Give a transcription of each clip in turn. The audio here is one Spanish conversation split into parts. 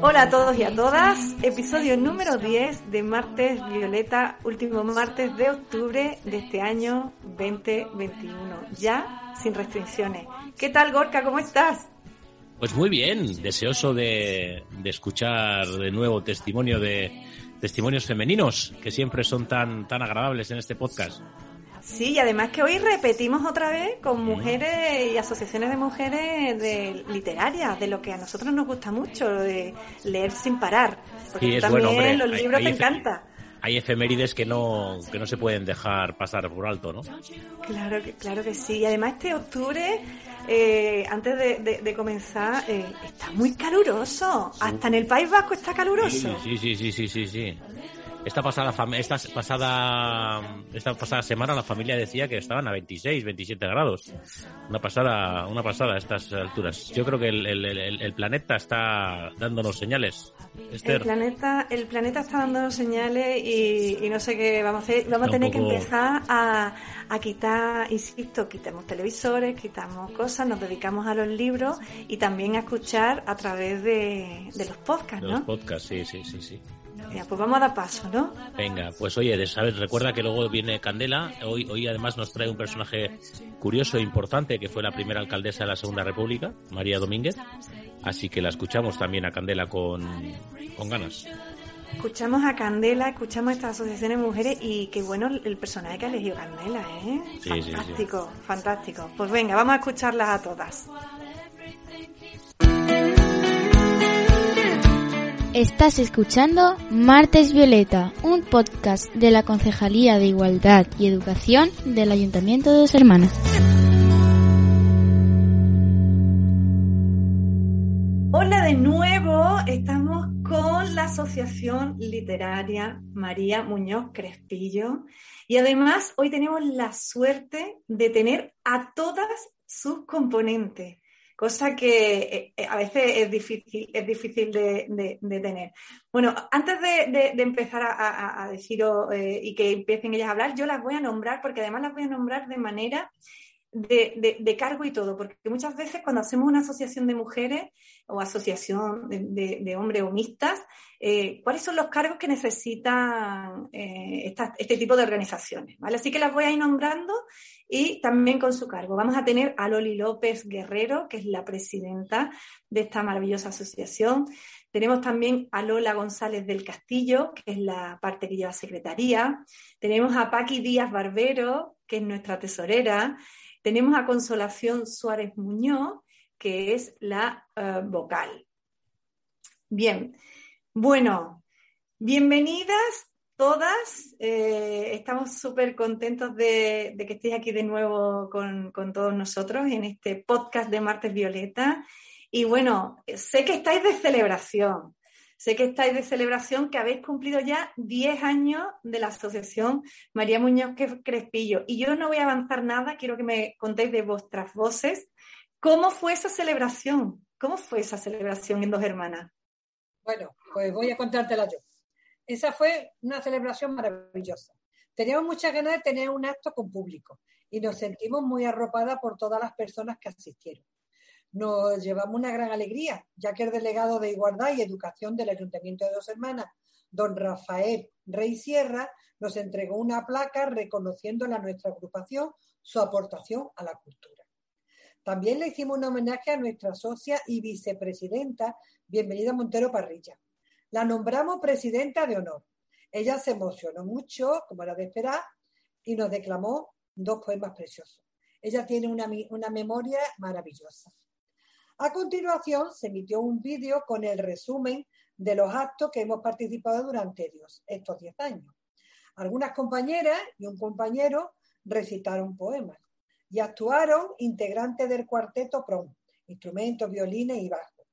Hola a todos y a todas, episodio número 10 de Martes Violeta, último martes de octubre de este año 2021, ya sin restricciones. ¿Qué tal Gorka? ¿Cómo estás? Pues muy bien, deseoso de, de escuchar de nuevo testimonio de testimonios femeninos que siempre son tan, tan agradables en este podcast. Sí, y además que hoy repetimos otra vez con mujeres y asociaciones de mujeres de literarias, de lo que a nosotros nos gusta mucho, de leer sin parar. Porque también los libros te encantan. Hay efemérides que no, que no se pueden dejar pasar por alto, ¿no? Claro que, claro que sí. Y además este octubre, eh, antes de, comenzar, eh, está muy caluroso. Hasta en el País Vasco está caluroso. Sí, sí, sí, sí, sí, sí. Esta pasada, esta pasada, esta pasada semana la familia decía que estaban a 26, 27 grados. Una pasada, una pasada a estas alturas. Yo creo que el, planeta está dándonos señales. El planeta, el planeta está dándonos señales y, no sé qué vamos a hacer. Vamos a tener que empezar a, a quitar, insisto, quitamos televisores, quitamos cosas, nos dedicamos a los libros y también a escuchar a través de, de los podcasts, ¿no? Los podcasts, sí, sí, sí, sí pues vamos a dar paso, ¿no? Venga, pues oye, ¿sabes? recuerda que luego viene Candela. Hoy, hoy además nos trae un personaje curioso e importante que fue la primera alcaldesa de la Segunda República, María Domínguez. Así que la escuchamos también a Candela con, con ganas. Escuchamos a Candela, escuchamos a estas asociaciones de mujeres y qué bueno el personaje que ha elegido Candela, ¿eh? fantástico, fantástico. Pues venga, vamos a escucharlas a todas. Estás escuchando Martes Violeta, un podcast de la Concejalía de Igualdad y Educación del Ayuntamiento de Dos Hermanas. Hola de nuevo, estamos con la Asociación Literaria María Muñoz Crespillo y además hoy tenemos la suerte de tener a todas sus componentes cosa que eh, a veces es difícil, es difícil de, tener. Bueno, antes de, empezar a, a deciros eh, y que empiecen ellas a hablar, yo las voy a nombrar porque además las voy a nombrar de manera de, cargo y todo, porque muchas veces cuando hacemos una asociación de mujeres o asociación de, hombres o mixtas, ¿cuáles son los cargos que necesitan este tipo de organizaciones? ¿vale? Así que las voy a ir nombrando y también con su cargo. Vamos a tener a Loli López Guerrero, que es la presidenta de esta maravillosa asociación. Tenemos también a Lola González del Castillo, que es la parte que lleva secretaría. Tenemos a Paqui Díaz Barbero, que es nuestra tesorera. Tenemos a Consolación Suárez Muñoz, que es la eh, vocal. Bien, bueno, bienvenidas todas. Eh, estamos súper contentos de, que estéis aquí de nuevo con, todos nosotros en este podcast de Martes Violeta. Y bueno, sé que estáis de celebración. Sé que estáis de celebración, que habéis cumplido ya 10 años de la Asociación María Muñoz Crespillo. Y yo no voy a avanzar nada, quiero que me contéis de vuestras voces. ¿Cómo fue esa celebración? ¿Cómo fue esa celebración en Dos Hermanas? Bueno, pues voy a contártela yo esa fue una celebración maravillosa. Teníamos muchas ganas de tener un acto con público y nos sentimos muy arropadas por todas las personas que asistieron. Nos llevamos una gran alegría, ya que el delegado de Igualdad y Educación del Ayuntamiento de Dos Hermanas, don Rafael Rey Sierra, nos entregó una placa reconociéndole a nuestra agrupación su aportación a la cultura. También le hicimos un homenaje a nuestra socia y vicepresidenta, Bienvenida Montero Parrilla, la nombramos presidenta de honor. Ella se emocionó mucho, como era de esperar, y nos declamó dos poemas preciosos. Ella tiene una, una memoria maravillosa. A continuación, se emitió un vídeo con el resumen de los actos que hemos participado durante estos diez años. Algunas compañeras y un compañero recitaron poemas y actuaron integrantes del cuarteto PROM, instrumentos, violines y bajo.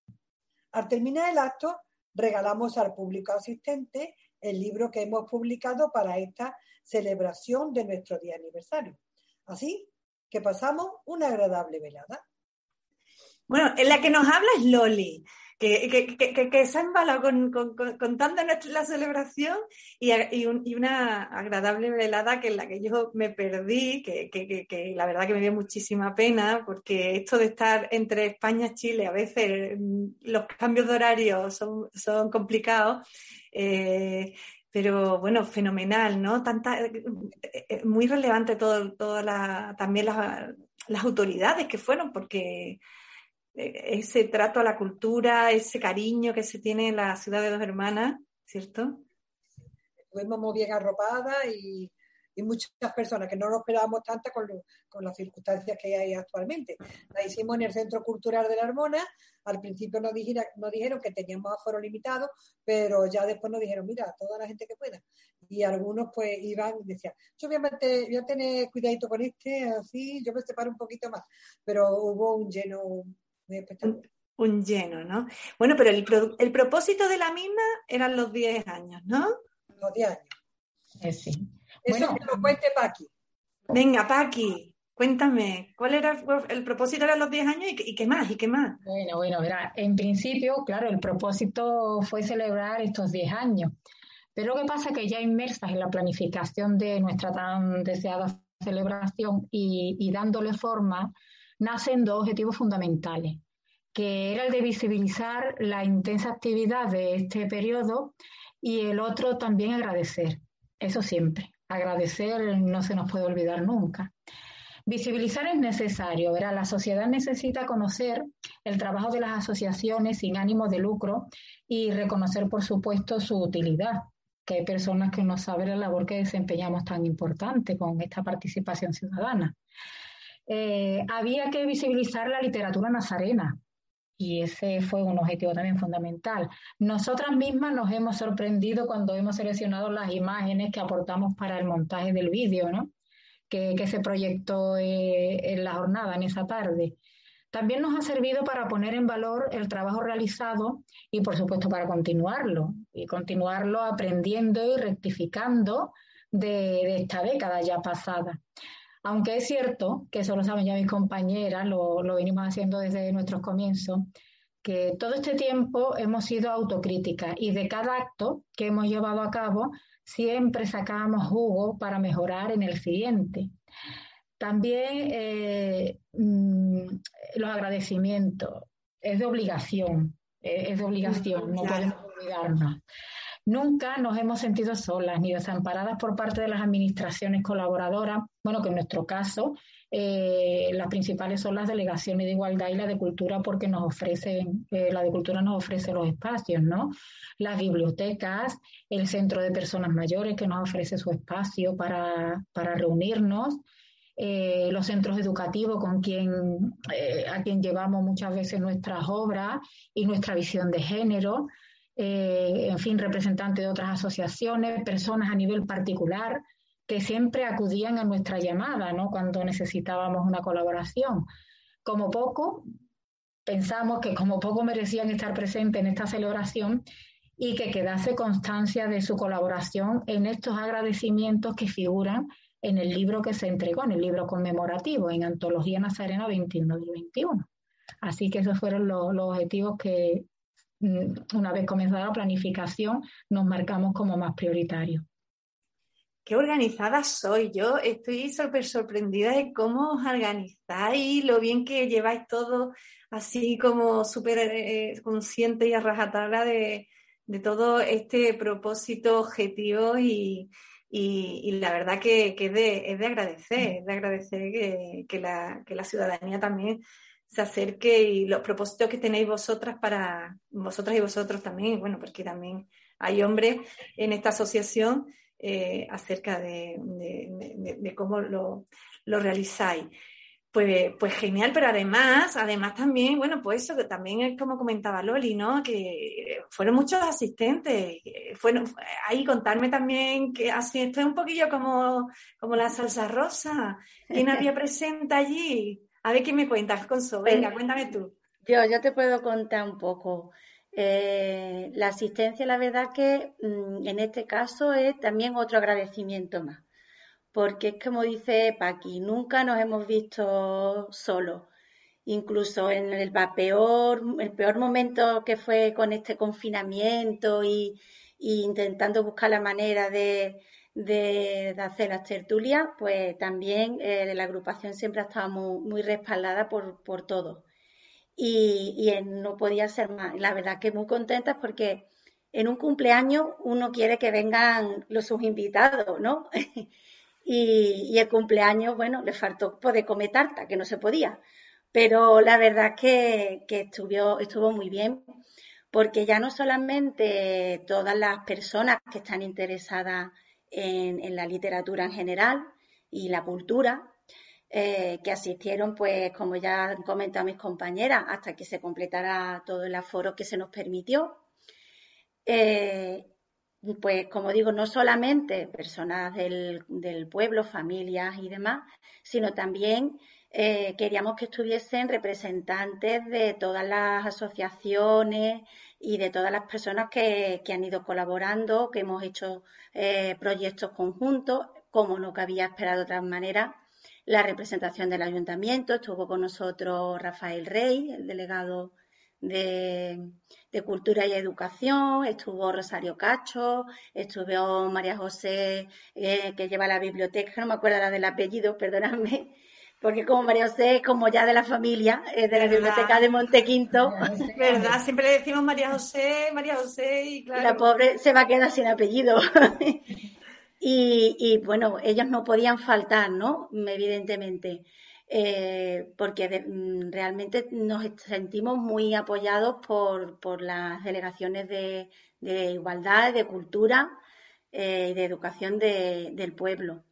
Al terminar el acto, regalamos al público asistente el libro que hemos publicado para esta celebración de nuestro día aniversario. Así que pasamos una agradable velada. Bueno, en la que nos habla es Loli, que, que, se ha embalado con, contando la celebración y, y, una agradable velada que en la que yo me perdí, que, la verdad que me dio muchísima pena, porque esto de estar entre España y Chile, a veces mm, los cambios de horario son, son complicados. Eh, pero bueno, fenomenal, ¿no? Tanta, eh, eh, muy relevante todo, toda la, también las autoridades que fueron, porque ese trato a la cultura, ese cariño que se tiene en la ciudad de Dos Hermanas, ¿cierto? Estuvimos muy bien arropadas y, muchas personas que no lo esperábamos tanto con, las circunstancias que hay actualmente. La hicimos en el Centro Cultural de la Armona. Al principio nos, dijeron que teníamos aforo limitado, pero ya después nos dijeron, mira, toda la gente que pueda. Y algunos pues iban y decían, yo voy a, voy a tener cuidadito con este, así, yo me separo un poquito más. Pero hubo un lleno un, lleno, ¿no? Bueno, pero el, propósito de la misma eran los 10 años, ¿no? Los 10 años. Eh, sí. Eso bueno, que lo cuente Paqui. Venga, Paqui, cuéntame, ¿cuál era el propósito de los 10 años y, qué más? ¿Y qué más? Bueno, bueno, en principio, claro, el propósito fue celebrar estos 10 años. Pero lo que pasa es que ya inmersas en la planificación de nuestra tan deseada celebración y, y dándole forma, nacen dos objetivos fundamentales, que era el de visibilizar la intensa actividad de este periodo y el otro también agradecer, eso siempre, agradecer no se nos puede olvidar nunca. Visibilizar es necesario, ¿verdad? La sociedad necesita conocer el trabajo de las asociaciones sin ánimo de lucro y reconocer, por supuesto, su utilidad, que hay personas que no saben la labor que desempeñamos tan importante con esta participación ciudadana. Eh, había que visibilizar la literatura nazarena. Y ese fue un objetivo también fundamental. Nosotras mismas nos hemos sorprendido cuando hemos seleccionado las imágenes que aportamos para el montaje del vídeo, ¿no? que, se proyectó eh, en la jornada, en esa tarde. También nos ha servido para poner en valor el trabajo realizado y, por supuesto, para continuarlo. Y continuarlo aprendiendo y rectificando de, de esta década ya pasada. Aunque es cierto, que eso lo saben ya mis compañeras, lo, venimos haciendo desde nuestros comienzos, que todo este tiempo hemos sido autocríticas y de cada acto que hemos llevado a cabo siempre sacábamos jugo para mejorar en el siguiente. También eh, mm, los agradecimientos, es de obligación, es de obligación, no podemos olvidarnos. Nunca nos hemos sentido solas ni desamparadas por parte de las administraciones colaboradoras. Bueno, que en nuestro caso eh, las principales son las delegaciones de igualdad y la de cultura porque nos ofrecen, eh, la de cultura nos ofrece los espacios, ¿no? Las bibliotecas, el centro de personas mayores que nos ofrece su espacio para, reunirnos. Eh, los centros educativos con quien, a quien llevamos muchas veces nuestras obras y nuestra visión de género, eh, en fin, representantes de otras asociaciones, personas a nivel particular que siempre acudían a nuestra llamada, ¿no? Cuando necesitábamos una colaboración. Como poco, pensamos que como poco merecían estar presentes en esta celebración y que quedase constancia de su colaboración en estos agradecimientos que figuran en el libro que se entregó, en el libro conmemorativo, en Antología Nazarena 21 del 21. Así que esos fueron los objetivos que, una vez comenzada la planificación, nos marcamos como más prioritarios. Qué organizada soy. Yo estoy súper sorprendida de cómo os organizáis, lo bien que lleváis todo así como súper eh, consciente y a rajatabla de, todo este propósito, objetivo y, la verdad que, es, de, agradecer, es de agradecer que, la, que la ciudadanía también se acerque y los propósitos que tenéis vosotras para vosotras y vosotros también, bueno, porque también hay hombres en esta asociación eh, acerca de, cómo lo, realizáis. Pues, pues genial, pero además, además también, bueno, pues eso que también es como comentaba Loli, ¿no? Que fueron muchos asistentes. Fueron, ahí contarme también que así esto es un poquillo como, como la salsa rosa. ¿Quién había presente allí? A ver qué me cuentas, Conso. Venga, cuéntame tú. Yo, yo te puedo contar un poco. Eh, la asistencia, la verdad que mm, en este caso es también otro agradecimiento más porque es como dice Paqui, nunca nos hemos visto solos. Incluso en el peor, el peor momento que fue con este confinamiento y, intentando buscar la manera de, hacer las tertulias, pues también eh, la agrupación siempre ha estado muy, respaldada por, por todos. Y, no podía ser más. La verdad que muy contentas porque en un cumpleaños uno quiere que vengan los sus invitados, ¿no? y, el cumpleaños, bueno, le faltó poder comer tarta, que no se podía. Pero la verdad que, que estuvo, estuvo muy bien, porque ya no solamente todas las personas que están interesadas en, la literatura en general y la cultura, eh, que asistieron, pues como ya han comentado mis compañeras, hasta que se completara todo el aforo que se nos permitió. Eh, pues como digo, no solamente personas del, pueblo, familias y demás, sino también eh, queríamos que estuviesen representantes de todas las asociaciones y de todas las personas que, han ido colaborando, que hemos hecho eh, proyectos conjuntos, como no cabía esperar de otra manera. La representación del ayuntamiento, estuvo con nosotros Rafael Rey, el delegado de, Cultura y Educación, estuvo Rosario Cacho, estuvo María José, eh, que lleva la biblioteca, no me acuerdo la del apellido, perdóname, porque como María José es como ya de la familia, de la biblioteca de Montequinto. ¿Verdad? Siempre le decimos María José, María José y claro. La pobre se va a quedar sin apellido. y, y bueno, ellos no podían faltar, ¿no? Evidentemente. Eh, porque mm, realmente nos sentimos muy apoyados por, las delegaciones de, igualdad, de cultura eh, y de educación del pueblo.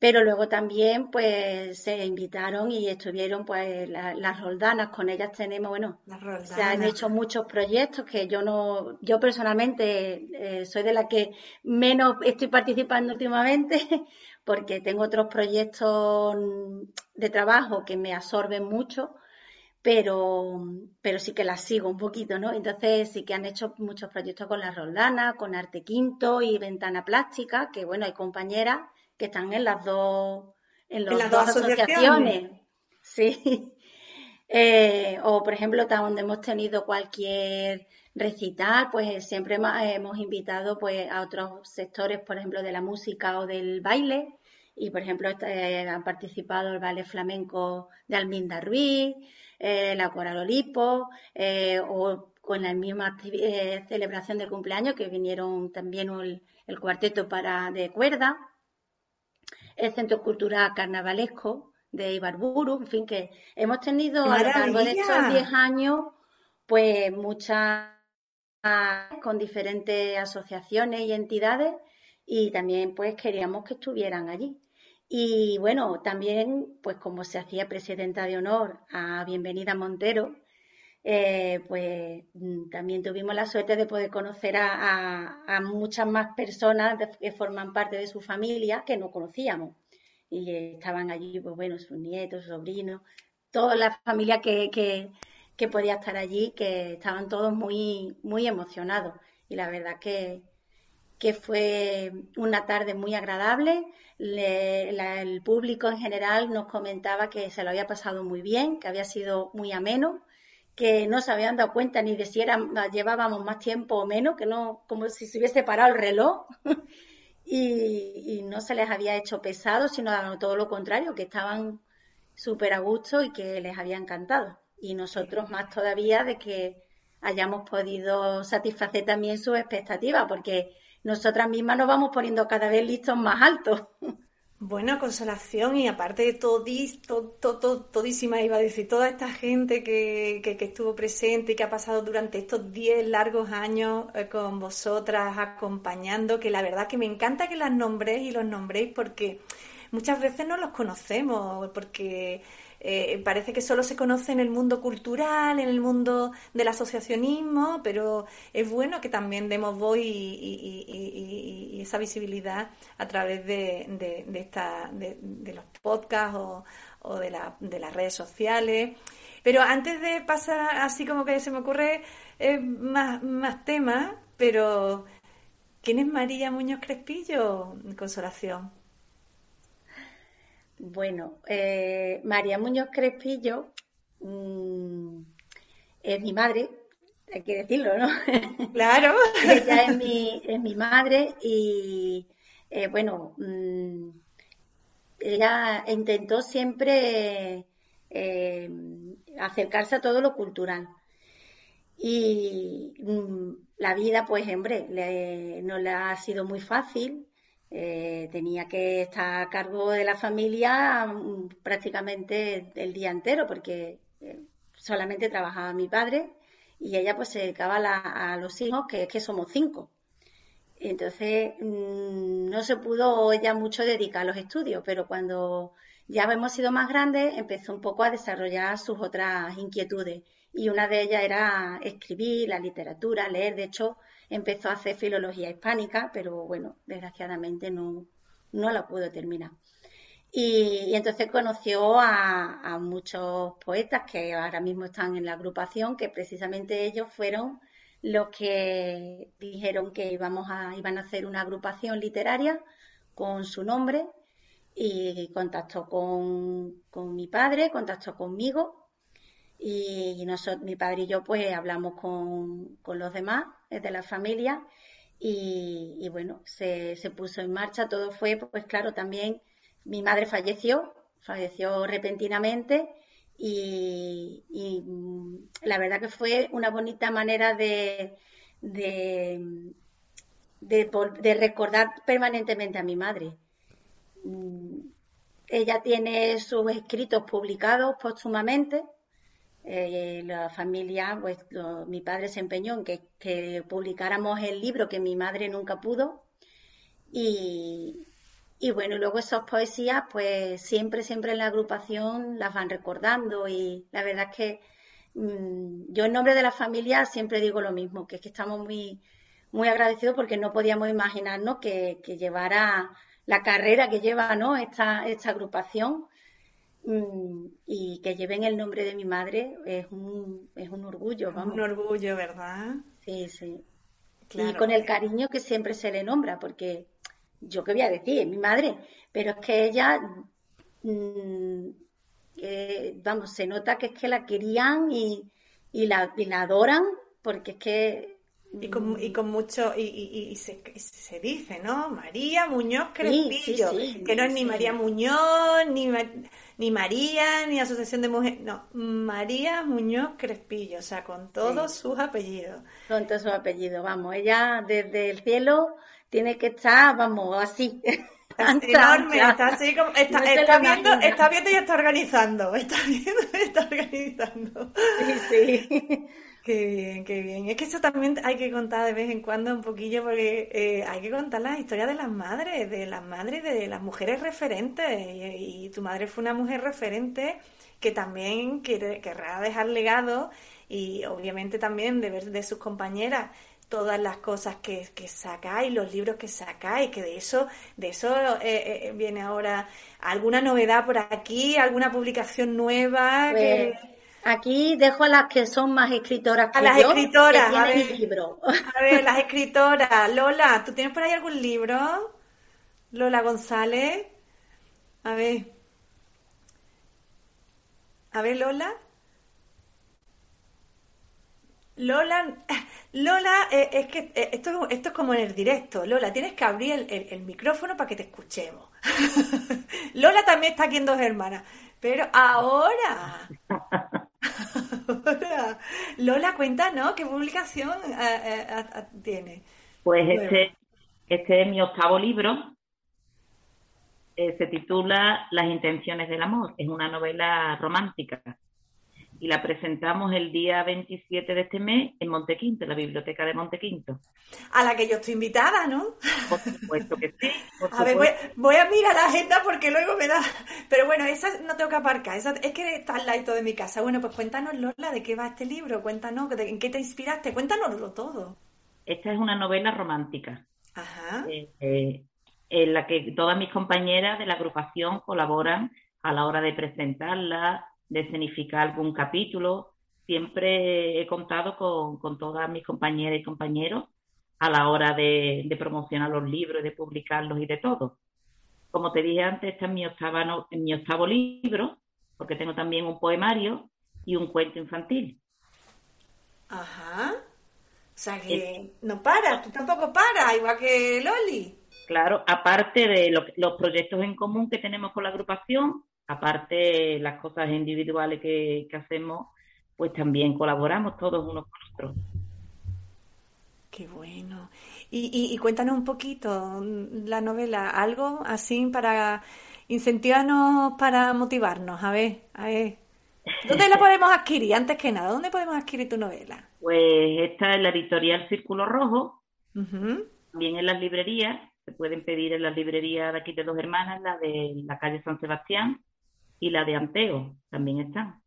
Pero luego también pues se invitaron y estuvieron pues las roldanas, con ellas tenemos, bueno, se han hecho muchos proyectos que yo no, yo personalmente eh, soy de la que menos estoy participando últimamente, porque tengo otros proyectos de trabajo que me absorben mucho, pero, pero sí que las sigo un poquito, ¿no? Entonces sí que han hecho muchos proyectos con la Roldana, con Arte Quinto y Ventana Plástica, que bueno, hay compañeras que están en las dos, en, las dos, asociaciones. Sí. Eh, o por ejemplo, donde hemos tenido cualquier recital, pues siempre hemos invitado pues a otros sectores, por ejemplo, de la música o del baile, y por ejemplo este, han participado el ballet flamenco de Alminda Ruiz, eh, la Coral Olipo, eh, o con la misma eh, celebración de cumpleaños que vinieron también el, cuarteto para de cuerda, el Centro Cultural Carnavalesco de Ibarburu, en fin, que hemos tenido a lo largo de estos 10 años, pues muchas con diferentes asociaciones y entidades y también pues queríamos que estuvieran allí. Y bueno, también, pues como se hacía presidenta de honor a Bienvenida Montero, eh, pues mm, también tuvimos la suerte de poder conocer a, muchas más personas que forman parte de su familia que no conocíamos. Y estaban allí, pues bueno, sus nietos, sus sobrinos, toda la familia que, que, podía estar allí, que estaban todos muy, muy emocionados. Y la verdad que, que fue una tarde muy agradable el público en general nos comentaba que se lo había pasado muy bien, que había sido muy ameno, que no se habían dado cuenta ni de si llevábamos más tiempo o menos, que no, como si se hubiese parado el reloj. y, no se les había hecho pesado, sino todo lo contrario, que estaban súper a gusto y que les había encantado. Y nosotros más todavía de que hayamos podido satisfacer también sus expectativas, porque nosotras mismas nos vamos poniendo cada vez listos más altos. Bueno, consolación y aparte de todo, todo, todísima, iba a decir, toda esta gente que, que, estuvo presente y que ha pasado durante estos 10 largos años eh, con vosotras acompañando, que la verdad que me encanta que las nombréis y los nombréis porque muchas veces no los conocemos porque eh, parece que solo se conoce en el mundo cultural, en el mundo del asociacionismo, pero es bueno que también demos voz y, esa visibilidad a través de, de, esta, de, los podcasts o, de, de las redes sociales. Pero antes de pasar, así como que se me ocurre eh, más, más temas, pero ¿quién es María Muñoz Crespillo, Consolación? Bueno, eh, María Muñoz Crespillo mm, es mi madre, hay que decirlo, ¿no? Claro. Ella es mi, es mi madre y, eh, bueno, mm, ella intentó siempre eh, acercarse a todo lo cultural. Y mm, la vida, pues, hombre, no le ha sido muy fácil eh, tenía que estar a cargo de la familia mm, prácticamente el día entero porque eh, solamente trabajaba mi padre y ella pues se dedicaba a, los hijos, que es que somos cinco. Entonces mm, no se pudo ya mucho dedicar a los estudios, pero cuando ya hemos sido más grandes empezó un poco a desarrollar sus otras inquietudes y una de ellas era escribir, la literatura, leer. De hecho, empezó a hacer filología hispánica, pero bueno, desgraciadamente no, no la pudo terminar. Y, entonces conoció a, muchos poetas que ahora mismo están en la agrupación, que precisamente ellos fueron los que dijeron que íbamos a, iban a hacer una agrupación literaria con su nombre y contactó con, con mi padre, contactó conmigo y nosotros, mi padre y yo pues hablamos con, con los demás de la familia y, bueno, se, se, puso en marcha, todo fue, pues claro, también mi madre falleció, falleció repentinamente y, la verdad que fue una bonita manera de, de, de, recordar permanentemente a mi madre. Mm, ella tiene sus escritos publicados póstumamente eh, la familia, pues mi padre se empeñó en que, publicáramos el libro que mi madre nunca pudo. Y, y bueno, luego esas poesías, pues siempre, siempre en la agrupación las van recordando y la verdad es que mm, yo en nombre de la familia siempre digo lo mismo, que es que estamos muy, muy agradecidos porque no podíamos imaginarnos que, que llevara la carrera que lleva ¿no? esta, esta agrupación y que lleven el nombre de mi madre es un, es un orgullo, vamos. Un orgullo, ¿verdad? Sí, sí. Y con el cariño que siempre se le nombra, porque yo qué voy a decir, es mi madre, pero es que ella, mm, eh, vamos, se nota que es que la querían y, y, la, y la adoran, porque es que y con, y con mucho, y, y, se, se, dice, ¿no? María Muñoz Crespillo, que no es ni María Muñoz, ni, ni María, ni Asociación de Mujeres, no, María Muñoz Crespillo, o sea, con todos sus apellidos. Con todos sus apellidos, vamos, ella desde el cielo tiene que estar, vamos, así. enorme, está así como, está, está viendo, está viendo y está organizando, está viendo y está organizando. Sí, sí. Qué bien, qué bien. Es que eso también hay que contar de vez en cuando un poquillo porque eh, hay que contar las historias de las madres, de las madres, de las mujeres referentes. Y, tu madre fue una mujer referente que también quiere, querrá dejar legado y obviamente también de ver de sus compañeras todas las cosas que, que sacáis, los libros que sacáis, que de eso, de eso eh, eh, viene ahora alguna novedad por aquí, alguna publicación nueva. que pues, Aquí dejo a las que son más escritoras que a las escritoras, a ver, libro. A ver, las escritoras. Lola, ¿tú tienes por ahí algún libro? Lola González. A ver. A ver, Lola. Lola, Lola, eh, es que eh, esto, esto es como en el directo. Lola, tienes que abrir el micrófono para que te escuchemos. Lola también está aquí en Dos Hermanas. Pero ahora. Lola, cuenta, ¿no? ¿Qué publicación eh, eh, tiene? Pues este, este es mi octavo libro. Eh, se titula Las intenciones del amor. Es una novela romántica. Y la presentamos el día 27 de este mes en Montequinto, en la biblioteca de Montequinto. A la que yo estoy invitada, ¿no? Por supuesto que sí. a ver, voy, a mirar la agenda porque luego me da... Pero bueno, esa no tengo que aparcar, esa, es que está al lado de mi casa. Bueno, pues cuéntanos, Lola, de qué va este libro, cuéntanos, en qué te inspiraste, cuéntanoslo todo. Esta es una novela romántica. Ajá. Eh, eh, en la que todas mis compañeras de la agrupación colaboran a la hora de presentarla, de escenificar algún capítulo. Siempre he contado con, todas mis compañeras y compañeros a la hora de, promocionar los libros, de publicarlos y de todo. Como te dije antes, este es mi, en mi octavo libro, porque tengo también un poemario y un cuento infantil. Ajá. O sea que no para, tú tampoco para, igual que Loli. Claro, aparte de los proyectos en común que tenemos con la agrupación, aparte las cosas individuales que, hacemos, pues también colaboramos todos unos con otros. Qué bueno. Y, cuéntanos un poquito la novela, algo así para incentivarnos, para motivarnos. A ver, a ver. ¿Dónde la podemos adquirir? Antes que nada, ¿dónde podemos adquirir tu novela? Pues esta es la editorial Círculo Rojo, también en las librerías, se pueden pedir en las librerías de aquí de Dos Hermanas, la de la calle San Sebastián, y la de Anteo también está.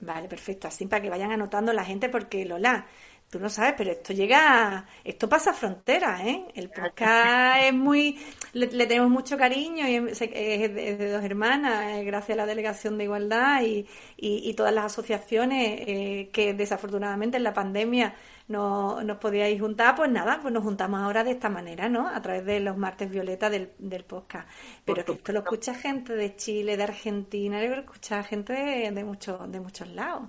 Vale, perfecto. Así para que vayan anotando la gente, porque Lola, tú no sabes, pero esto llega, esto pasa fronteras, ¿eh? El podcast es muy, le, tenemos mucho cariño y es, de, dos hermanas, gracias a la Delegación de Igualdad y, y, todas las asociaciones eh, que desafortunadamente en la pandemia no nos podíais juntar, pues nada, pues nos juntamos ahora de esta manera, ¿no? A través de los martes violeta del, del podcast. Pero que esto lo escucha gente de Chile, de Argentina, lo escucha gente de, de, de muchos lados.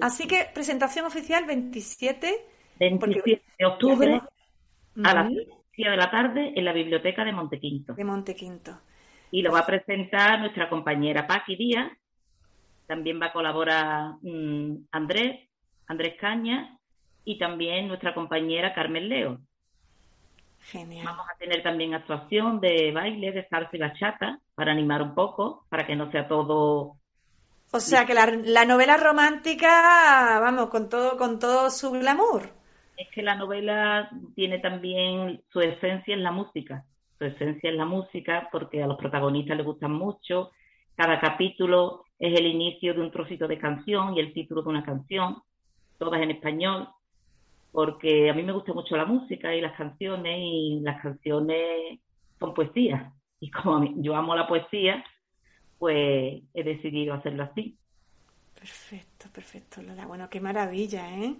Así que presentación oficial 27, 27 de octubre a las 6 de la tarde en la biblioteca de Montequinto. De Montequinto. Y lo va a presentar nuestra compañera Paqui Díaz. También va a colaborar mm, Andrés, Andrés Caña y también nuestra compañera Carmen Leo. Genial. Vamos a tener también actuación de baile, de salsa y bachata, para animar un poco, para que no sea todo... O sea que la, novela romántica, vamos, con todo, con todo su glamour. Es que la novela tiene también su esencia en la música. Su esencia en la música, porque a los protagonistas les gustan mucho. Cada capítulo es el inicio de un trocito de canción y el título de una canción, todas en español porque a mí me gusta mucho la música y las canciones y las canciones son poesía. Y como yo amo la poesía, pues he decidido hacerlo así. Perfecto, perfecto, Lola. Bueno, qué maravilla, ¿eh?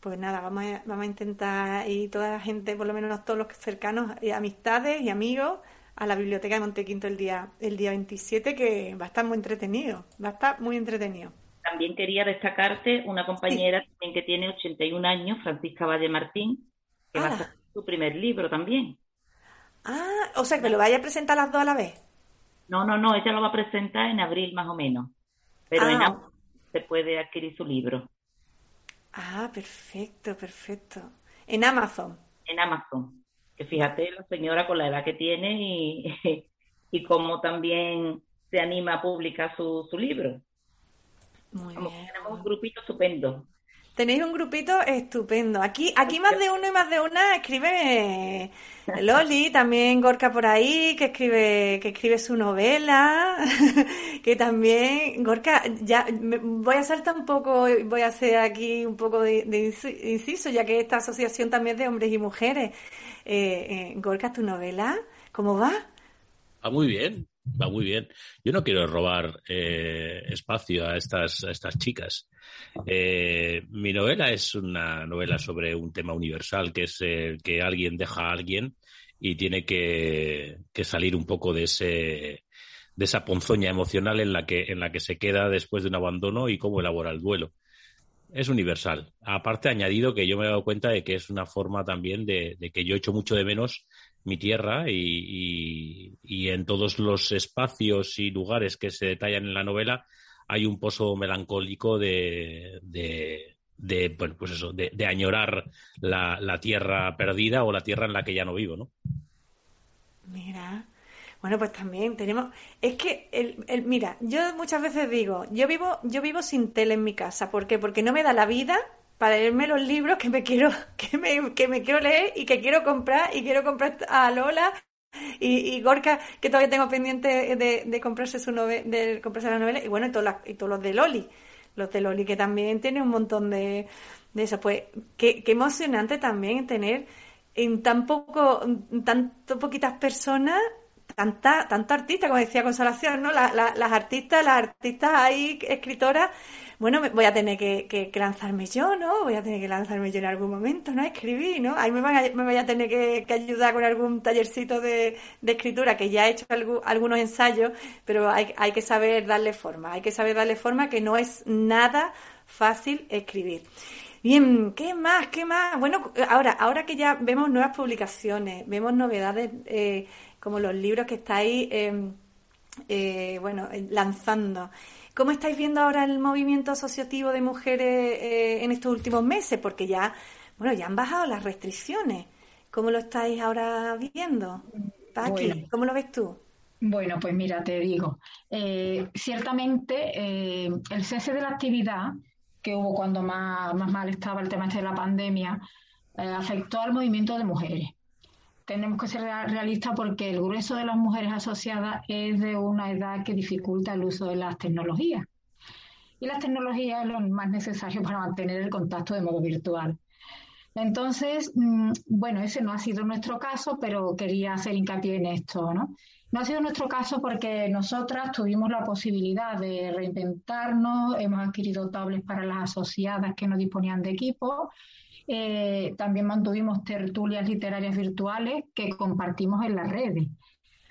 Pues nada, vamos a, intentar ir toda la gente, por lo menos todos los cercanos, y amistades y amigos, a la biblioteca de Montequinto el día, el día 27, que va a estar muy entretenido, va a estar muy entretenido. También quería destacarte una compañera también que tiene 81 años, Francisca Valle Martín, que va a hacer su primer libro también. Ah, o sea, que lo vaya a presentar las dos a la vez. No, no, no, ella lo va a presentar en abril más o menos. Pero en ah. Amazon se puede adquirir su libro. Ah, perfecto, perfecto. En Amazon. En Amazon. Que fíjate la señora con la edad que tiene y, y cómo también se anima a publicar su, su libro. Muy bien. Tenemos un grupito estupendo. Tenéis un grupito estupendo. Aquí, aquí más de uno y más de una escribe Loli, también Gorka por ahí, que escribe, que escribe su novela, que también, Gorka, ya voy a saltar un poco, voy a hacer aquí un poco de, inciso, ya que esta asociación también es de hombres y mujeres. Eh, eh, Gorka, tu novela, ¿cómo va? Va muy bien. Va muy bien. Yo no quiero robar eh, espacio a estas, estas chicas. Eh, mi novela es una novela sobre un tema universal, que es el que alguien deja a alguien y tiene que, salir un poco de ese de esa ponzoña emocional en la que en la que se queda después de un abandono y cómo elabora el duelo. Es universal. Aparte, añadido que yo me he dado cuenta de que es una forma también de, de que yo echo mucho de menos mi tierra y, en todos los espacios y lugares que se detallan en la novela hay un pozo melancólico de, de, bueno, pues eso, de, añorar la, tierra perdida o la tierra en la que ya no vivo, ¿no? Mira, Bueno, pues también tenemos. Es que, el, el, mira, yo muchas veces digo, yo vivo, yo vivo sin tele en mi casa. ¿Por qué? Porque no me da la vida para leerme los libros que me quiero, que me, que me quiero leer y que quiero comprar y quiero comprar a Lola y, Gorka, que todavía tengo pendiente de, comprarse su de comprarse la novela, y bueno, y todos, y todos los de Loli, los de Loli que también tiene un montón de, de eso. Pues qué, qué emocionante también tener en tan poco, tanto poquitas personas tanta, tanto artista, como decía Consolación, ¿no? las artistas, las artistas ahí, escritoras, bueno, voy a tener que, lanzarme yo, ¿no? Voy a tener que lanzarme yo en algún momento, ¿no? Escribir, ¿no? Ahí me, me voy a tener que, ayudar con algún tallercito de, escritura, que ya he hecho algunos ensayos, pero hay, que saber darle forma, hay que saber darle forma, que no es nada fácil escribir. Bien, ¿qué más? ¿Qué más? Bueno, ahora, ahora que ya vemos nuevas publicaciones, vemos novedades eh, como los libros que estáis, eh, eh, bueno, lanzando. ¿Cómo estáis viendo ahora el movimiento asociativo de mujeres eh, en estos últimos meses? Porque ya, bueno, ya han bajado las restricciones. ¿Cómo lo estáis ahora viendo? Paqui, ¿cómo lo ves tú? Bueno, pues mira, te digo, ciertamente el cese de la actividad que hubo cuando más, más mal estaba el tema este de la pandemia afectó al movimiento de mujeres tenemos que ser realistas porque el grueso de las mujeres asociadas es de una edad que dificulta el uso de las tecnologías. Y las tecnologías es lo más necesario para mantener el contacto de modo virtual. Entonces, mm, bueno, ese no ha sido nuestro caso, pero quería hacer hincapié en esto, ¿no? No ha sido nuestro caso porque nosotras tuvimos la posibilidad de reinventarnos, hemos adquirido tablets para las asociadas que no disponían de equipo eh, también mantuvimos tertulias literarias virtuales que compartimos en las redes.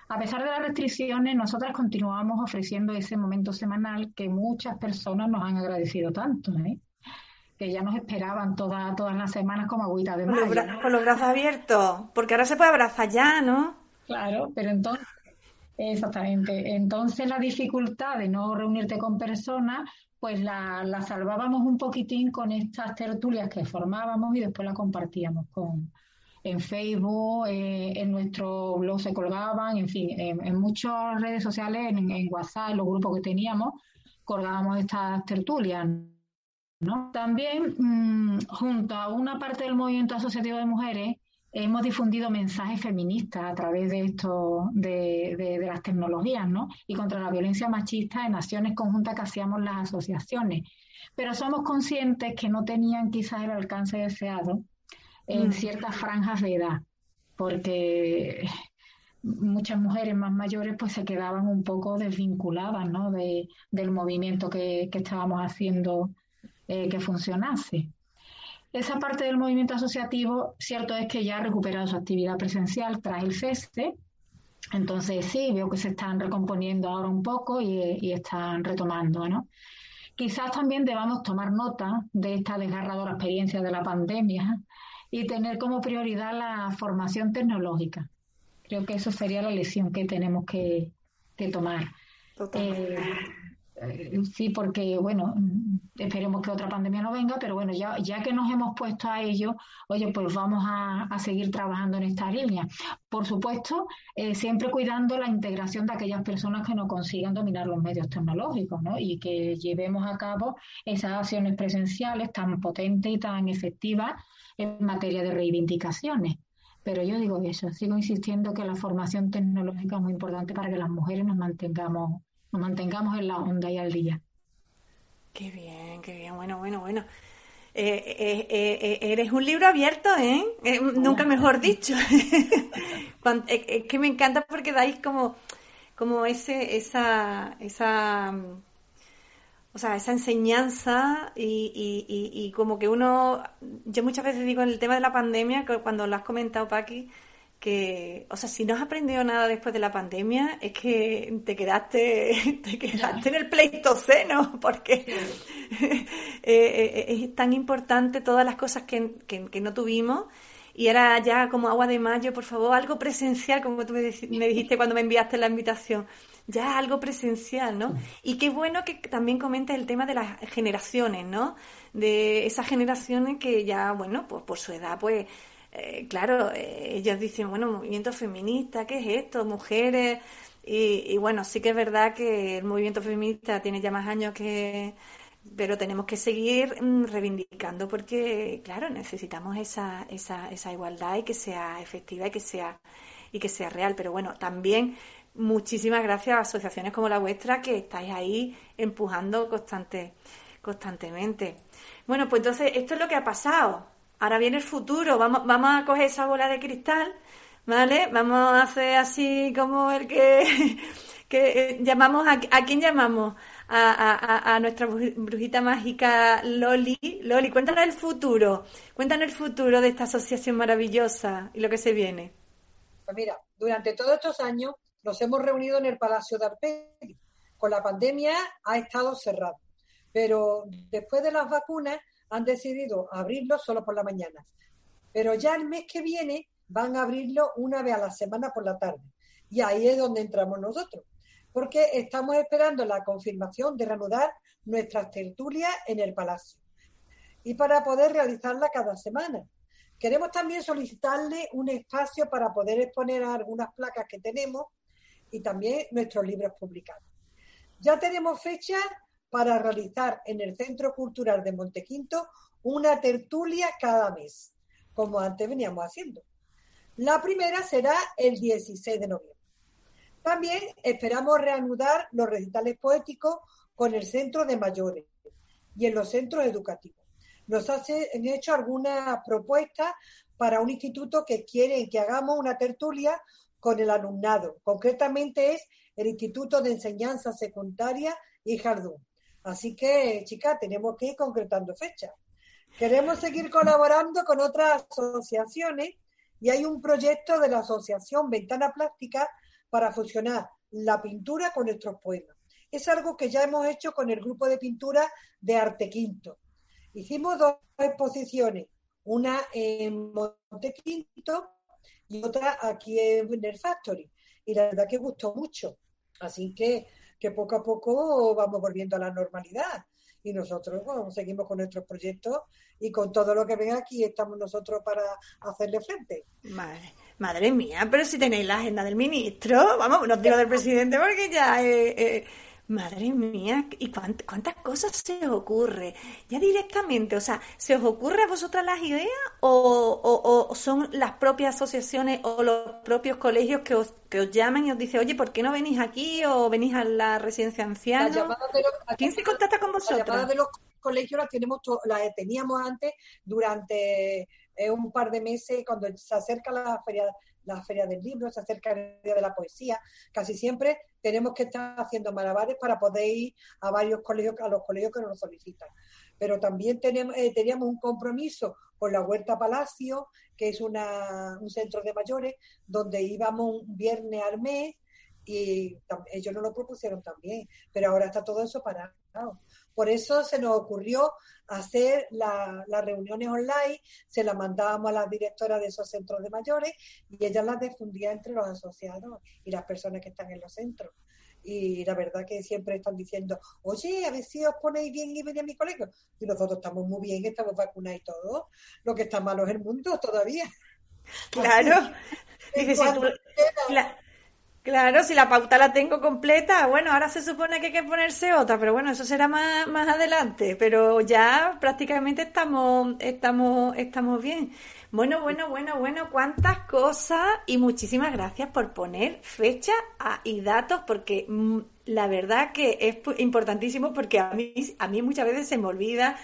A pesar de las restricciones, nosotras continuamos ofreciendo ese momento semanal que muchas personas nos han agradecido tanto, ¿eh? que ya nos esperaban todas todas las semanas como agüita de mayo. Con, los brazos abiertos, porque ahora se puede abrazar ya, ¿no? Claro, pero entonces, exactamente, entonces la dificultad de no reunirte con personas pues la, salvábamos un poquitín con estas tertulias que formábamos y después la compartíamos con en Facebook, eh, en nuestro blog se colgaban, en fin, en, muchas redes sociales, en, WhatsApp, los grupos que teníamos, colgábamos estas tertulias. También, mm, junto a una parte del movimiento asociativo de mujeres, hemos difundido mensajes feministas a través de esto, de, las tecnologías, ¿no? Y contra la violencia machista en acciones conjuntas que hacíamos las asociaciones. Pero somos conscientes que no tenían quizás el alcance deseado en mm. ciertas franjas de edad, porque muchas mujeres más mayores pues se quedaban un poco desvinculadas, ¿no? De, del movimiento que, estábamos haciendo eh, que funcionase. Esa parte del movimiento asociativo, cierto es que ya ha recuperado su actividad presencial tras el cese. Entonces sí, veo que se están recomponiendo ahora un poco y, están retomando, ¿no? Quizás también debamos tomar nota de esta desgarradora experiencia de la pandemia y tener como prioridad la formación tecnológica. Creo que eso sería la lección que tenemos que, tomar. Eh, eh, sí, porque, bueno, esperemos que otra pandemia no venga, pero bueno, ya, ya que nos hemos puesto a ello, oye, pues vamos a, seguir trabajando en esta línea. Por supuesto, eh, siempre cuidando la integración de aquellas personas que no consigan dominar los medios tecnológicos, ¿no? Y que llevemos a cabo esas acciones presenciales tan potentes y tan efectivas en materia de reivindicaciones. Pero yo digo eso, sigo insistiendo que la formación tecnológica es muy importante para que las mujeres nos mantengamos nos mantengamos en la onda y al día. Qué bien, qué bien, bueno, bueno, bueno. Eh, eh, eh, eres un libro abierto, ¿eh? nunca mejor dicho. es que me encanta porque dais como, como ese, esa, esa, o sea, esa enseñanza y, y, y, como que uno, yo muchas veces digo en el tema de la pandemia, cuando lo has comentado, Paqui, que, o sea, si no has aprendido nada después de la pandemia, es que te quedaste, te quedaste en el pleistoceno, porque eh, eh, es tan importante todas las cosas que, que, no tuvimos. Y era ya como agua de mayo, por favor, algo presencial, como tú me, dijiste cuando me enviaste la invitación. Ya algo presencial, ¿no? Y qué bueno que también comentes el tema de las generaciones, ¿no? De esas generaciones que ya, bueno, pues por su edad, pues eh, claro, eh, ellos dicen, bueno, movimiento feminista, ¿qué es esto? Mujeres. Y, y, bueno, sí que es verdad que el movimiento feminista tiene ya más años que... Pero tenemos que seguir mm, reivindicando porque, claro, necesitamos esa, esa, esa igualdad y que sea efectiva y que sea, y que sea real. Pero bueno, también muchísimas gracias a asociaciones como la vuestra que estáis ahí empujando constante, constantemente. Bueno, pues entonces esto es lo que ha pasado. Ahora viene el futuro. Vamos, vamos a coger esa bola de cristal, ¿vale? Vamos a hacer así como el que, que eh, llamamos, a, ¿a quién llamamos? A, a, a, nuestra brujita mágica Loli. Loli, cuéntanos el futuro. Cuéntanos el futuro de esta asociación maravillosa y lo que se viene. Pues mira, durante todos estos años nos hemos reunido en el Palacio de Arpegui. Con la pandemia ha estado cerrado, pero después de las vacunas han decidido abrirlo solo por la mañana. Pero ya el mes que viene van a abrirlo una vez a la semana por la tarde. Y ahí es donde entramos nosotros, porque estamos esperando la confirmación de reanudar nuestras tertulias en el Palacio. Y para poder realizarla cada semana. Queremos también solicitarle un espacio para poder exponer algunas placas que tenemos y también nuestros libros publicados. Ya tenemos fecha para realizar en el Centro Cultural de Montequinto una tertulia cada mes, como antes veníamos haciendo. La primera será el 16 de noviembre. También esperamos reanudar los recitales poéticos con el Centro de Mayores y en los centros educativos. Nos han hecho algunas propuestas para un instituto que quieren que hagamos una tertulia con el alumnado. Concretamente es el Instituto de Enseñanza Secundaria y Jardún. Así que, chicas, tenemos que ir concretando fechas. Queremos seguir colaborando con otras asociaciones y hay un proyecto de la Asociación Ventana Plástica para fusionar la pintura con nuestros pueblos. Es algo que ya hemos hecho con el grupo de pintura de Arte Quinto. Hicimos dos exposiciones, una en Montequinto y otra aquí en el Factory. Y la verdad que gustó mucho. Así que, que poco a poco vamos volviendo a la normalidad. Y nosotros seguimos con nuestros proyectos y con todo lo que venga aquí estamos nosotros para hacerle frente. Madre, mía, pero si tenéis la agenda del ministro, vamos, no digo del presidente porque ya... Eh, Madre mía, ¿y cuántas cosas se os ocurre? Ya directamente, o sea, ¿se os ocurre a vosotras las ideas o, o, son las propias asociaciones o los propios colegios que os, que os llaman y os dicen, oye, ¿por qué no venís aquí o venís a la residencia anciana? ¿Quién se contacta con vosotros? La llamada de los colegios las, tenemos las teníamos antes durante eh, un par de meses cuando se acerca la feria la feria del libro, se acerca el día de la poesía. Casi siempre tenemos que estar haciendo malabares para poder ir a varios colegios, a los colegios que nos solicitan. Pero también tenemos, eh, teníamos un compromiso con la Huerta Palacio, que es una, un centro de mayores, donde íbamos un viernes al mes y ellos nos lo propusieron también, pero ahora está todo eso parado. Por eso se nos ocurrió hacer las reuniones online, se las mandábamos a las directoras de esos centros de mayores y ellas las difundían entre los asociados y las personas que están en los centros. Y la verdad que siempre están diciendo, oye, a ver si os ponéis bien y venís a mi colegio. Y nosotros estamos muy bien, estamos vacunados y todo. Lo que está malo es el mundo todavía. Claro. Dice, si tú, Claro, si la pauta la tengo completa, bueno, ahora se supone que hay que ponerse otra, pero bueno, eso será más, más adelante, pero ya prácticamente estamos, estamos, estamos bien. Bueno, bueno, bueno, bueno, cuántas cosas y muchísimas gracias por poner fecha y datos porque mm, la verdad que es importantísimo porque a mí, a mí muchas veces se me olvida,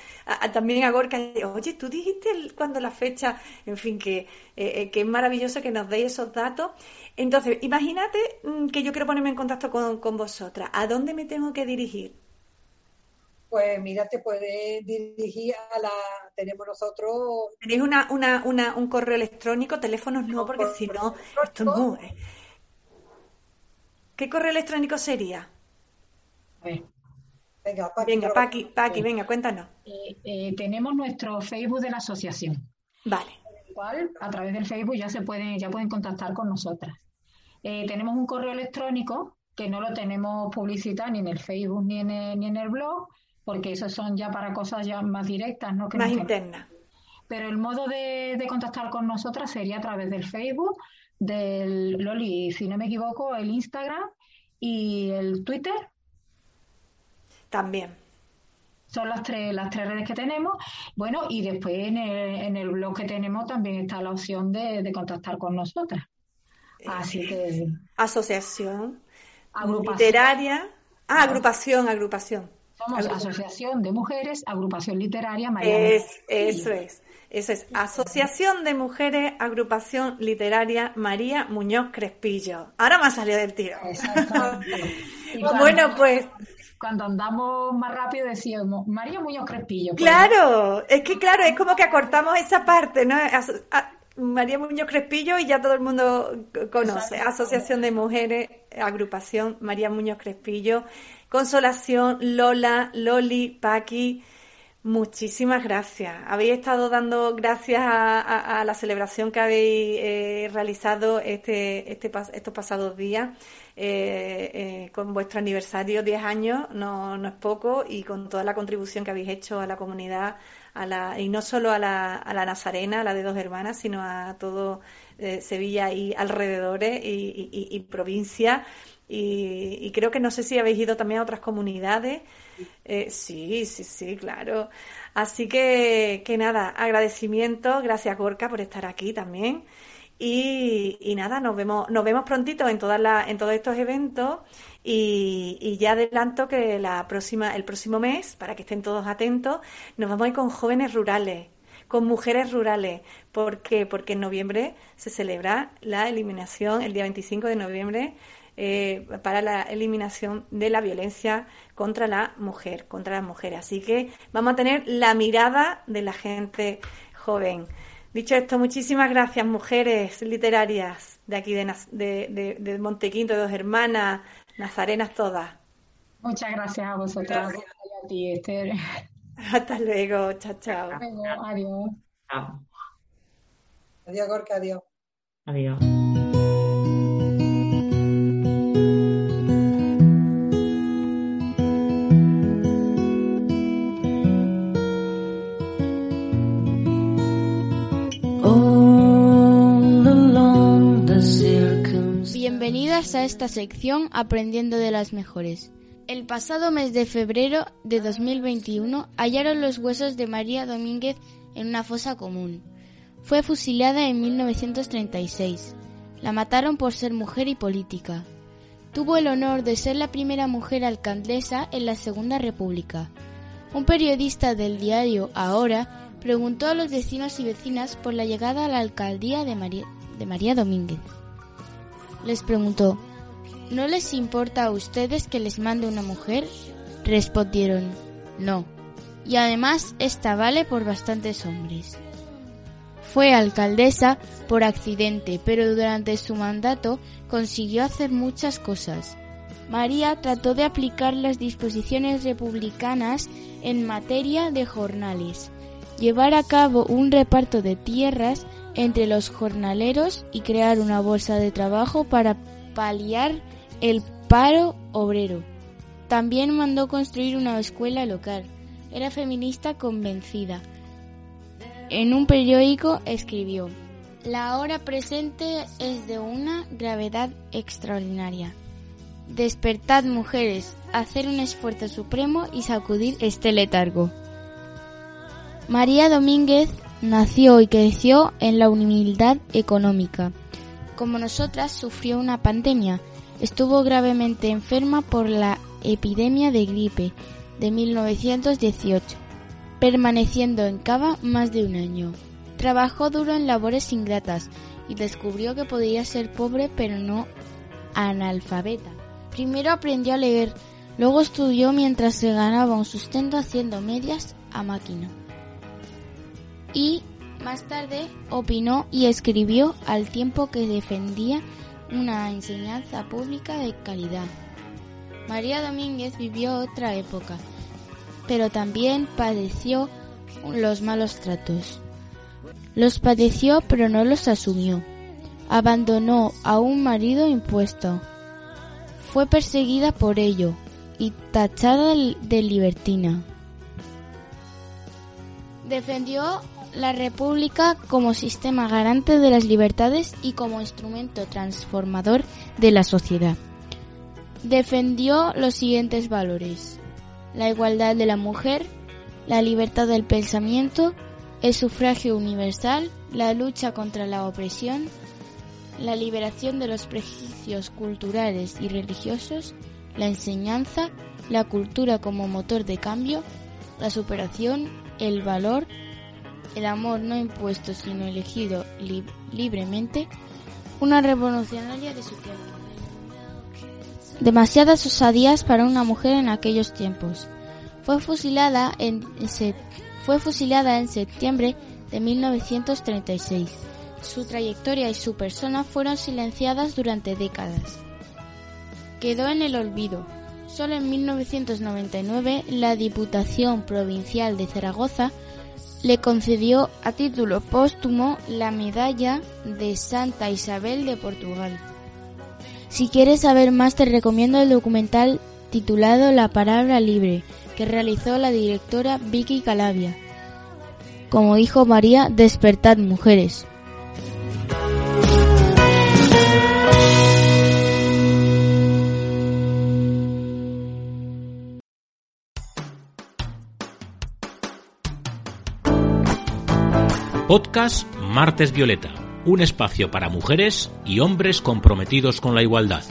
también a Gorka, oye, tú dijiste cuando la fecha, en fin, que, eh, eh, que es maravilloso que nos deis esos datos. Entonces, imagínate mm, que yo quiero ponerme en contacto con, con vosotras. ¿A dónde me tengo que dirigir? pues mira, te puedes dirigir a la, tenemos nosotros... ¿Tenéis una, una, una, un correo electrónico, teléfonos no, porque si no, esto no es... ¿Qué correo electrónico sería? Venga, Paqui, venga, Paqui, venga, cuéntanos. Eh, eh, tenemos nuestro Facebook de la asociación. Vale. cual, a través del Facebook ya se pueden, ya pueden contactar con nosotras. Eh, tenemos un correo electrónico que no lo tenemos publicitado ni en el Facebook ni en el, ni en el blog, porque esos son ya para cosas ya más directas, ¿no? más internas. pero el modo de, de contactar con nosotras sería a través del Facebook, del Loli, si no me equivoco, el Instagram y el Twitter. También. Son las tres, las tres redes que tenemos. Bueno, y después en el, en el blog que tenemos también está la opción de, de contactar con nosotras. Así que. Asociación Agrupación. literaria. Ah, agrupación, agrupación. Somos Agrupación. Asociación de Mujeres, Agrupación Literaria María Es, eso es. Eso es. Asociación de Mujeres, Agrupación Literaria María Muñoz Crespillo. Ahora me ha salido del tiro. Cuando- Bueno, pues Cuando andamos más rápido decíamos María Muñoz Crespillo. pues, Claro, es que claro, es como que acortamos esa parte, ¿no? Aso- María Muñoz Crespillo y ya todo el mundo conoce. Asociación de Mujeres, agrupación María Muñoz Crespillo, Consolación, Lola, Loli, Paqui. Muchísimas gracias. Habéis estado dando gracias a, a- a la celebración que habéis eh, realizado este, este, estos pasados días eh, eh, con vuestro aniversario, 10 años, no, no es poco, y con toda la contribución que habéis hecho a la comunidad, a la, y no solo a la, a la Nazarena, a la de dos hermanas, sino a todo eh, Sevilla y alrededores y, y- y- provincia. Y, creo que no sé si habéis ido también a otras comunidades. Eh, sí, sí, sí, claro. Así que, que nada, agradecimiento, gracias Gorka por estar aquí también. Y, y nada, nos vemos, nos vemos prontito en todas las, en todos estos eventos y, y ya adelanto que la próxima, el próximo mes, para que estén todos atentos, nos vamos a ir con jóvenes rurales, con mujeres rurales. ¿Por qué? Porque en noviembre se celebra la eliminación, el día 25 de noviembre, eh, para la eliminación de la violencia contra la mujer, contra las mujeres. Así que vamos a tener la mirada de la gente joven. Dicho esto, muchísimas gracias, mujeres literarias de aquí de, de, de, de Montequinto, de Dos Hermanas, nazarenas todas. Muchas gracias a vosotras y a ti, Esther. Hasta luego, chao, chao. Luego, adiós. Chao. Adiós, Gorka, adiós. Adiós. A esta sección Aprendiendo de las Mejores. El pasado mes de febrero de 2021 hallaron los huesos de María Domínguez en una fosa común. Fue fusilada en 1936. La mataron por ser mujer y política. Tuvo el honor de ser la primera mujer alcaldesa en la Segunda República. Un periodista del diario Ahora preguntó a los vecinos y vecinas por la llegada a la alcaldía de María Domínguez. Les preguntó, ¿no les importa a ustedes que les mande una mujer? Respondieron, no. Y además esta vale por bastantes hombres. Fue alcaldesa por accidente, pero durante su mandato consiguió hacer muchas cosas. María trató de aplicar las disposiciones republicanas en materia de jornales, llevar a cabo un reparto de tierras entre los jornaleros y crear una bolsa de trabajo para paliar el paro obrero. También mandó construir una escuela local. Era feminista convencida. En un periódico escribió, La hora presente es de una gravedad extraordinaria. Despertad mujeres, hacer un esfuerzo supremo y sacudir este letargo. María Domínguez nació y creció en la humildad económica. Como nosotras, sufrió una pandemia. Estuvo gravemente enferma por la epidemia de gripe de 1918, permaneciendo en cama más de un año. Trabajó duro en labores ingratas y descubrió que podía ser pobre pero no analfabeta. Primero aprendió a leer, luego estudió mientras se ganaba un sustento haciendo medias a máquina y más tarde opinó y escribió al tiempo que defendía una enseñanza pública de calidad. María Domínguez vivió otra época, pero también padeció los malos tratos. Los padeció pero no los asumió. Abandonó a un marido impuesto. Fue perseguida por ello y tachada de libertina. Defendió la República como sistema garante de las libertades y como instrumento transformador de la sociedad. Defendió los siguientes valores. La igualdad de la mujer, la libertad del pensamiento, el sufragio universal, la lucha contra la opresión, la liberación de los prejuicios culturales y religiosos, la enseñanza, la cultura como motor de cambio, la superación, el valor, el amor no impuesto sino elegido libremente, una revolucionaria de su tiempo. Demasiadas osadías para una mujer en aquellos tiempos. Fue fusilada en, fue fusilada en septiembre de 1936. Su trayectoria y su persona fueron silenciadas durante décadas. Quedó en el olvido. Solo en 1999 la Diputación Provincial de Zaragoza le concedió a título póstumo la medalla de Santa Isabel de Portugal. Si quieres saber más te recomiendo el documental titulado La Palabra Libre, que realizó la directora Vicky Calavia. Como dijo María, despertad mujeres. Podcast Martes Violeta, un espacio para mujeres y hombres comprometidos con la igualdad.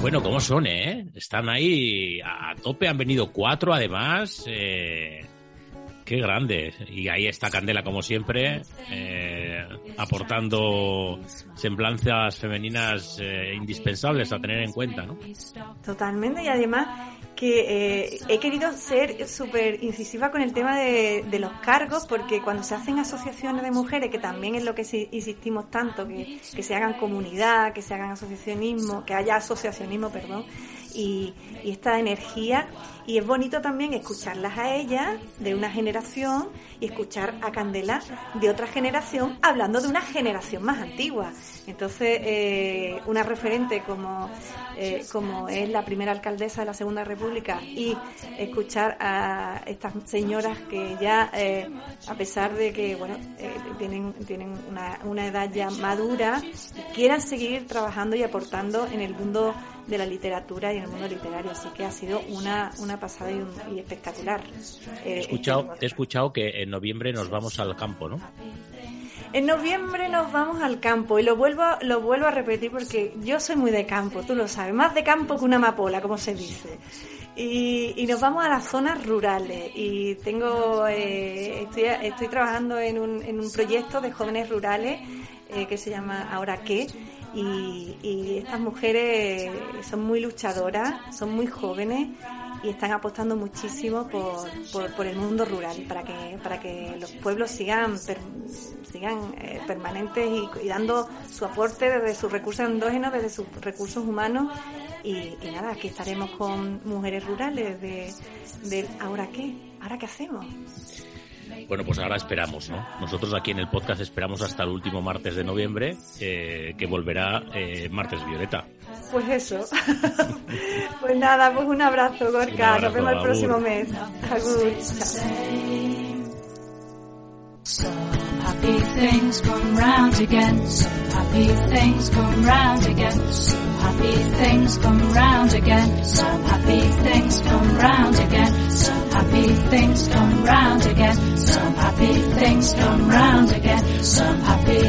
Bueno, ¿cómo son, eh? Están ahí a tope, han venido cuatro además. Eh, Qué grande. Y ahí está Candela, como siempre, eh, aportando semblanzas femeninas eh, indispensables a tener en cuenta, ¿no? Totalmente. Y además que eh, he querido ser súper incisiva con el tema de, los cargos, porque cuando se hacen asociaciones de mujeres, que también es lo que insistimos tanto, que, que se hagan comunidad, que se hagan asociacionismo, que haya asociacionismo, perdón, y, esta energía. Y es bonito también escucharlas a ellas de una generación y escuchar a Candela de otra generación hablando de una generación más antigua. Entonces, eh, una referente como, eh, como es la primera alcaldesa de la Segunda República y escuchar a estas señoras que ya, eh, a pesar de que bueno tienen, tienen una, una edad ya madura, quieran seguir trabajando y aportando en el mundo de la literatura y en el mundo literario. Así que ha sido una, una pasada y, espectacular. he, eh, escuchado, este he escuchado que en noviembre nos vamos al campo, ¿no? En noviembre nos vamos al campo y lo vuelvo, lo vuelvo a repetir porque yo soy muy de campo, tú lo sabes, más de campo que una amapola, como se dice. Y, nos vamos a las zonas rurales y tengo eh, estoy, estoy trabajando en un, en un proyecto de jóvenes rurales eh, que se llama Ahora qué y, estas mujeres son muy luchadoras, son muy jóvenes y están apostando muchísimo por, por, el mundo rural para que para que los pueblos sigan sigan eh, permanentes y, dando su aporte desde sus recursos endógenos, desde sus recursos humanos y, nada, aquí estaremos con mujeres rurales de, de ahora qué, ahora qué hacemos. Bueno, pues ahora esperamos, ¿no? Nosotros aquí en el podcast esperamos hasta el último martes de noviembre, eh, que volverá eh, martes Violeta. Pues eso. pues nada, pues un abrazo, Gorka. Nos vemos el próximo mes. Agur. Happy things come round again. Some happy things come round again. Some happy things come round again. Some happy things come round again. Some happy things come round again. Some happy things come round again. Some happy